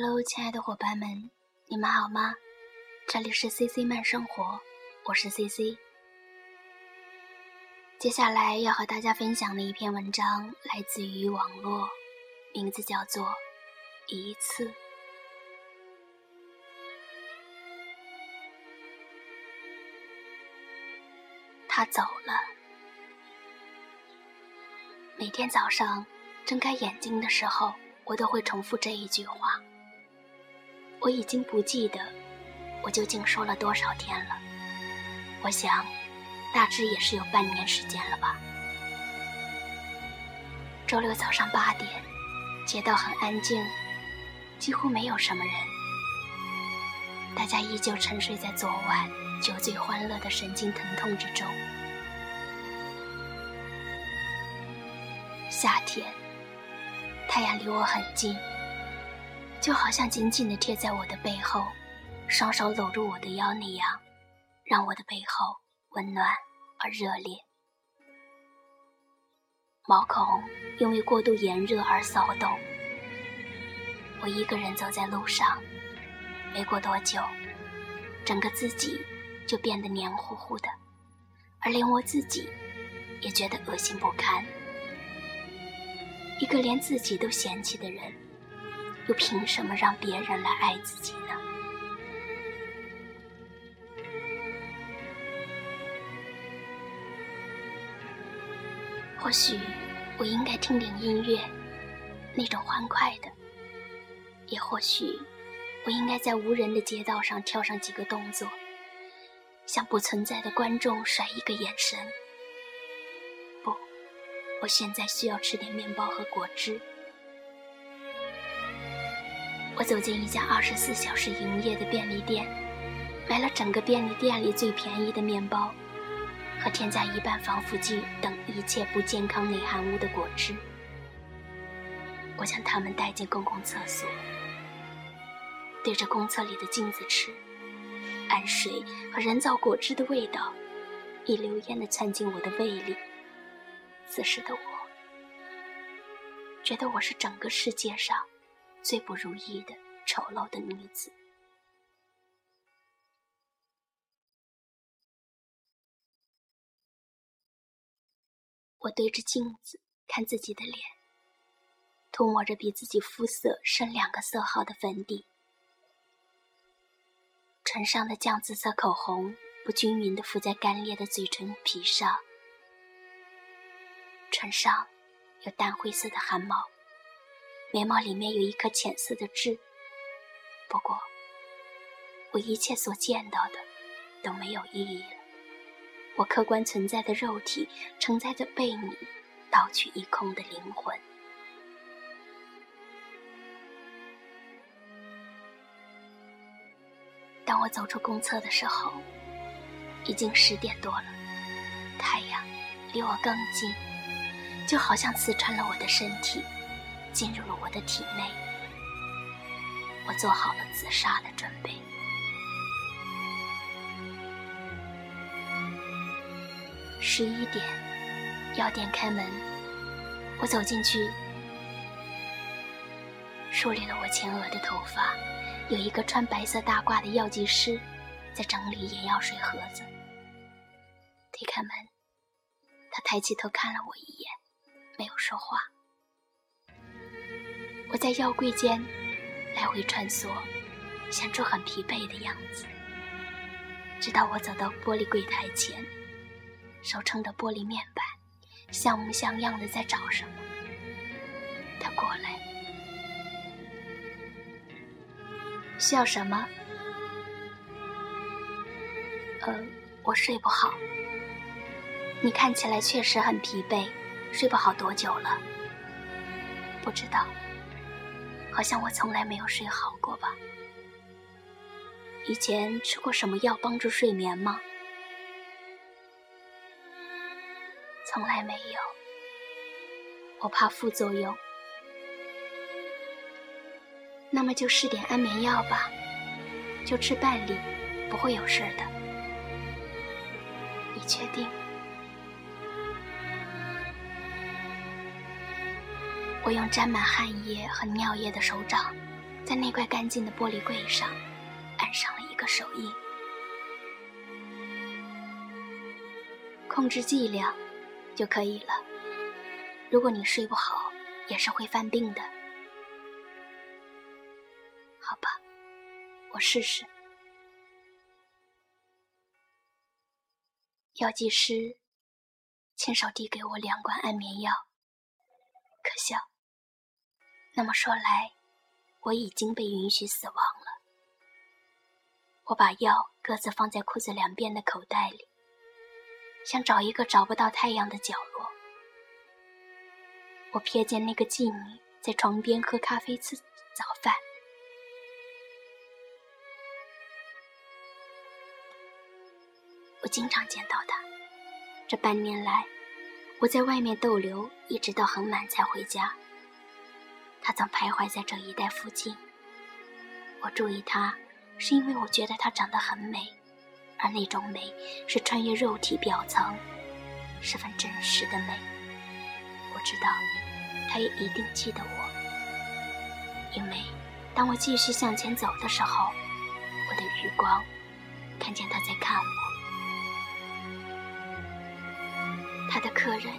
Hello，亲爱的伙伴们，你们好吗？这里是 CC 慢生活，我是 CC。接下来要和大家分享的一篇文章来自于网络，名字叫做《一次》。他走了。每天早上睁开眼睛的时候，我都会重复这一句话。我已经不记得我究竟说了多少天了。我想，大致也是有半年时间了吧。周六早上八点，街道很安静，几乎没有什么人，大家依旧沉睡在昨晚酒醉欢乐的神经疼痛之中。夏天，太阳离我很近。就好像紧紧地贴在我的背后，双手搂住我的腰那样，让我的背后温暖而热烈。毛孔因为过度炎热而骚动。我一个人走在路上，没过多久，整个自己就变得黏糊糊的，而连我自己也觉得恶心不堪。一个连自己都嫌弃的人。又凭什么让别人来爱自己呢？或许我应该听点音乐，那种欢快的；也或许我应该在无人的街道上跳上几个动作，向不存在的观众甩一个眼神。不，我现在需要吃点面包和果汁。我走进一家二十四小时营业的便利店，买了整个便利店里最便宜的面包，和添加一半防腐剂等一切不健康内含物的果汁。我将它们带进公共厕所，对着公厕里的镜子吃，氨水和人造果汁的味道一溜烟地窜进我的胃里。此时的我，觉得我是整个世界上。最不如意的丑陋的女子。我对着镜子看自己的脸，涂抹着比自己肤色深两个色号的粉底，唇上的酱紫色口红不均匀的浮在干裂的嘴唇皮上，唇上有淡灰色的汗毛。眉毛里面有一颗浅色的痣，不过，我一切所见到的都没有意义了。我客观存在的肉体承载着被你盗取一空的灵魂。当我走出公厕的时候，已经十点多了，太阳离我更近，就好像刺穿了我的身体。进入了我的体内，我做好了自杀的准备。十一点，药店开门，我走进去，梳理了我前额的头发，有一个穿白色大褂的药剂师在整理眼药水盒子。推开门，他抬起头看了我一眼，没有说话。我在药柜间来回穿梭，显出很疲惫的样子。直到我走到玻璃柜台前，手撑着玻璃面板，像模像样的在找什么。他过来，需要什么？呃，我睡不好。你看起来确实很疲惫，睡不好多久了？不知道。好像我从来没有睡好过吧？以前吃过什么药帮助睡眠吗？从来没有。我怕副作用。那么就试点安眠药吧，就吃半粒，不会有事的。你确定？我用沾满汗液和尿液的手掌在那块干净的玻璃柜上按上了一个手印。控制剂量就可以了。如果你睡不好，也是会犯病的。好吧，我试试。药剂师亲手递给我两罐安眠药，可笑。那么说来，我已经被允许死亡了。我把药各自放在裤子两边的口袋里。想找一个找不到太阳的角落。我瞥见那个妓女在床边喝咖啡吃早饭。我经常见到她。这半年来，我在外面逗留，一直到很晚才回家。他总徘徊在这一带附近。我注意他，是因为我觉得他长得很美。而那种美是穿越肉体表层，十分真实的美。我知道，他也一定记得我，因为当我继续向前走的时候，我的余光看见他在看我。他的客人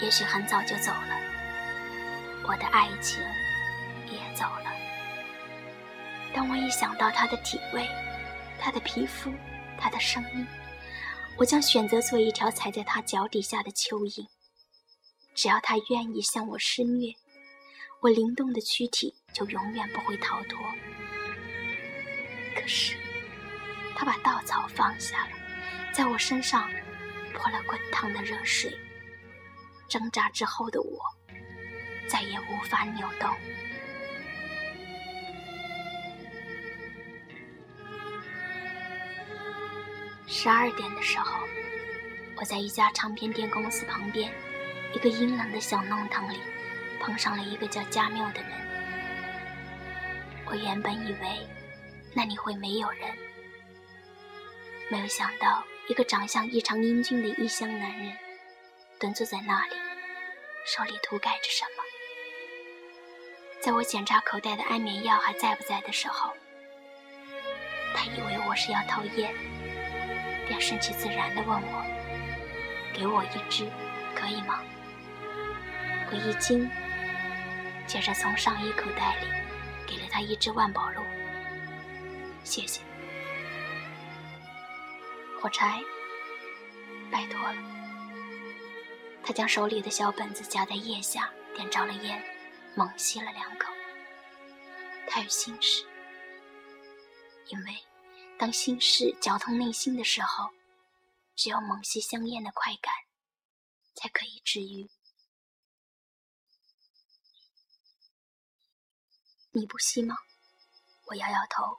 也许很早就走了，我的爱情也走了。当我一想到他的体味，他的皮肤，他的声音，我将选择做一条踩在他脚底下的蚯蚓。只要他愿意向我施虐，我灵动的躯体就永远不会逃脱。可是，他把稻草放下了，在我身上泼了滚烫的热水。挣扎之后的我，再也无法扭动。十二点的时候，我在一家唱片店公司旁边一个阴冷的小弄堂里碰上了一个叫加缪的人。我原本以为那里会没有人，没有想到一个长相异常英俊的异乡男人蹲坐在那里，手里涂改着什么。在我检查口袋的安眠药还在不在的时候，他以为我是要偷烟。便顺其自然地问我：“给我一支，可以吗？”我一惊，接着从上衣口袋里给了他一支万宝路。谢谢。火柴，拜托了。他将手里的小本子夹在腋下，点着了烟，猛吸了两口。他有心事，因为。当心事绞痛内心的时候，只有猛吸香烟的快感，才可以治愈。你不吸吗？我摇摇头，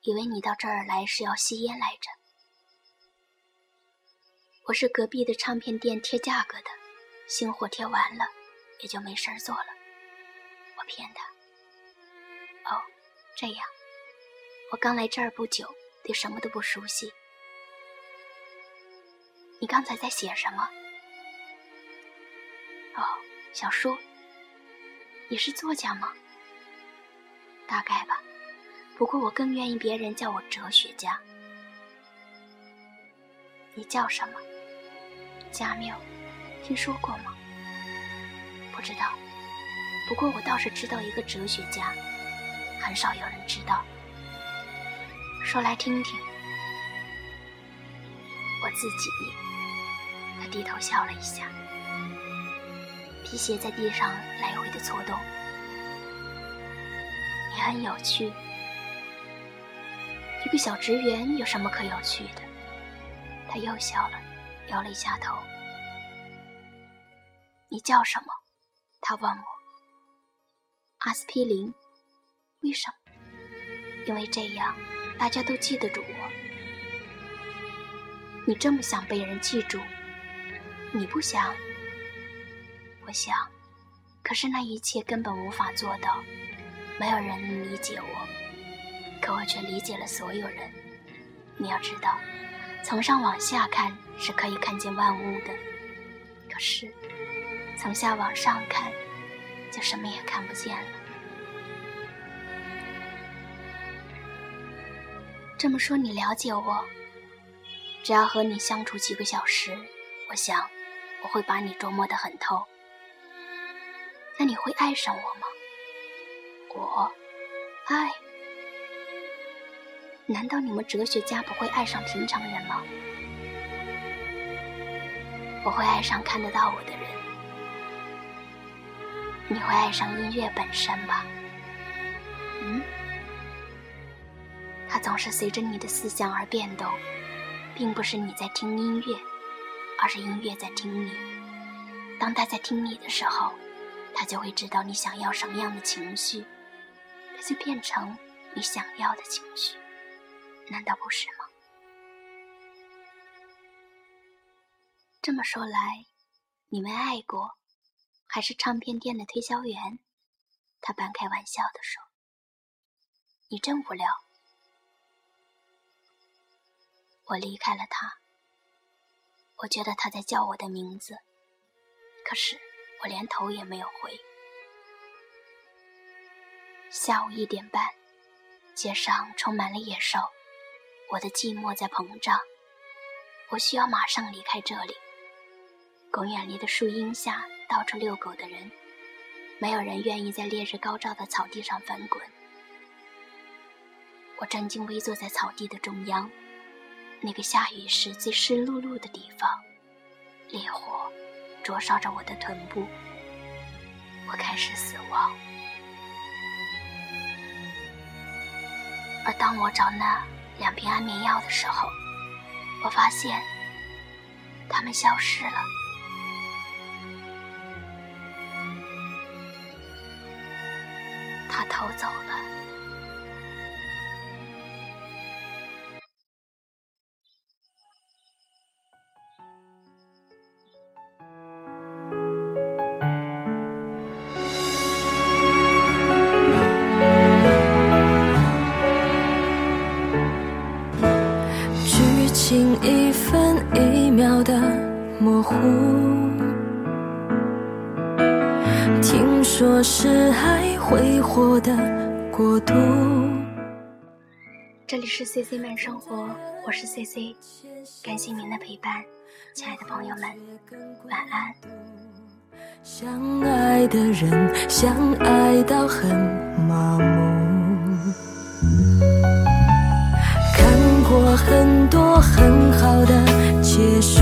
以为你到这儿来是要吸烟来着。我是隔壁的唱片店贴价格的，新货贴完了，也就没事儿做了。我骗他。哦，这样。我刚来这儿不久，对什么都不熟悉。你刚才在写什么？哦，小说。你是作家吗？大概吧，不过我更愿意别人叫我哲学家。你叫什么？加缪，听说过吗？不知道，不过我倒是知道一个哲学家，很少有人知道。说来听听，我自己。他低头笑了一下，皮鞋在地上来回的搓动。你很有趣。一个小职员有什么可有趣的？他又笑了，摇了一下头。你叫什么？他问我。阿司匹林。为什么？因为这样。大家都记得住我。你这么想被人记住，你不想？我想，可是那一切根本无法做到。没有人能理解我，可我却理解了所有人。你要知道，从上往下看是可以看见万物的，可是从下往上看，就什么也看不见了。这么说，你了解我？只要和你相处几个小时，我想我会把你琢磨得很透。那你会爱上我吗？我爱。难道你们哲学家不会爱上平常人吗？我会爱上看得到我的人。你会爱上音乐本身吧？嗯？它总是随着你的思想而变动，并不是你在听音乐，而是音乐在听你。当他在听你的时候，他就会知道你想要什么样的情绪，他就变成你想要的情绪，难道不是吗？这么说来，你们爱过，还是唱片店的推销员？他半开玩笑地说：“你真无聊。”我离开了他，我觉得他在叫我的名字，可是我连头也没有回。下午一点半，街上充满了野兽，我的寂寞在膨胀，我需要马上离开这里。公园里的树荫下，到处遛狗的人，没有人愿意在烈日高照的草地上翻滚。我正襟危坐在草地的中央。那个下雨时最湿漉漉的地方，烈火灼烧着我的臀部，我开始死亡。而当我找那两瓶安眠药的时候，我发现它们消失了。他偷走了。剧情一分一秒的模糊，听说是爱挥霍的国度。这里是 C C 慢生活，我是 C C，感谢您的陪伴，亲爱的朋友们，晚安。相爱的人，相爱到很麻木。看过很多很好的结束，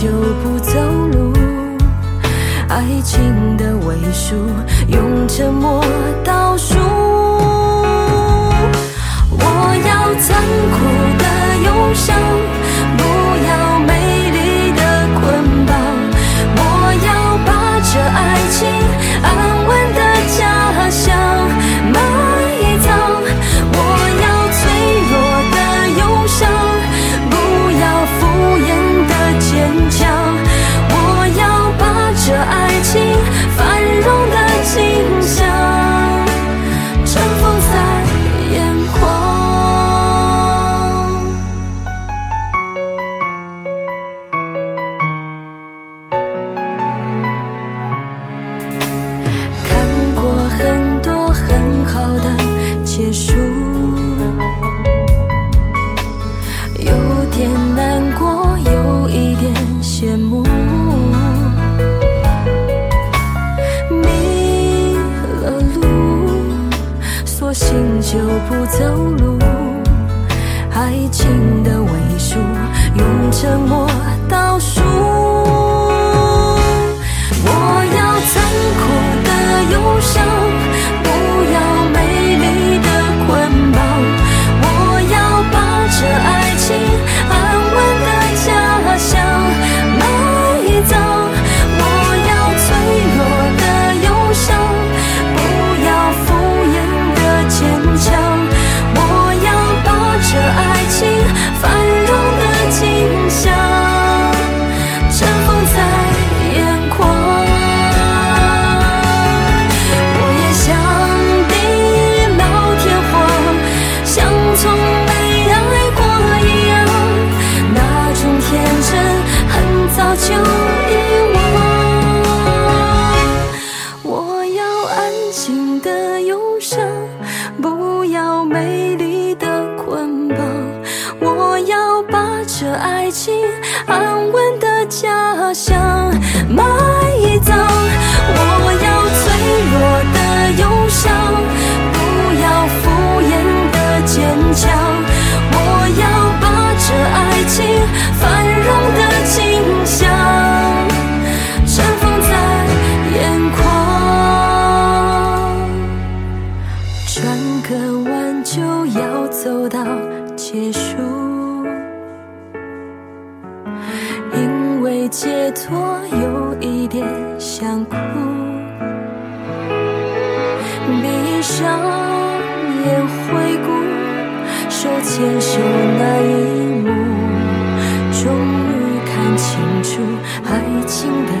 就不走路。爱情的尾数，用沉默倒数。安稳的家乡 my 解脱有一点想哭。闭上眼回顾手牵手那一幕终于看清楚爱情的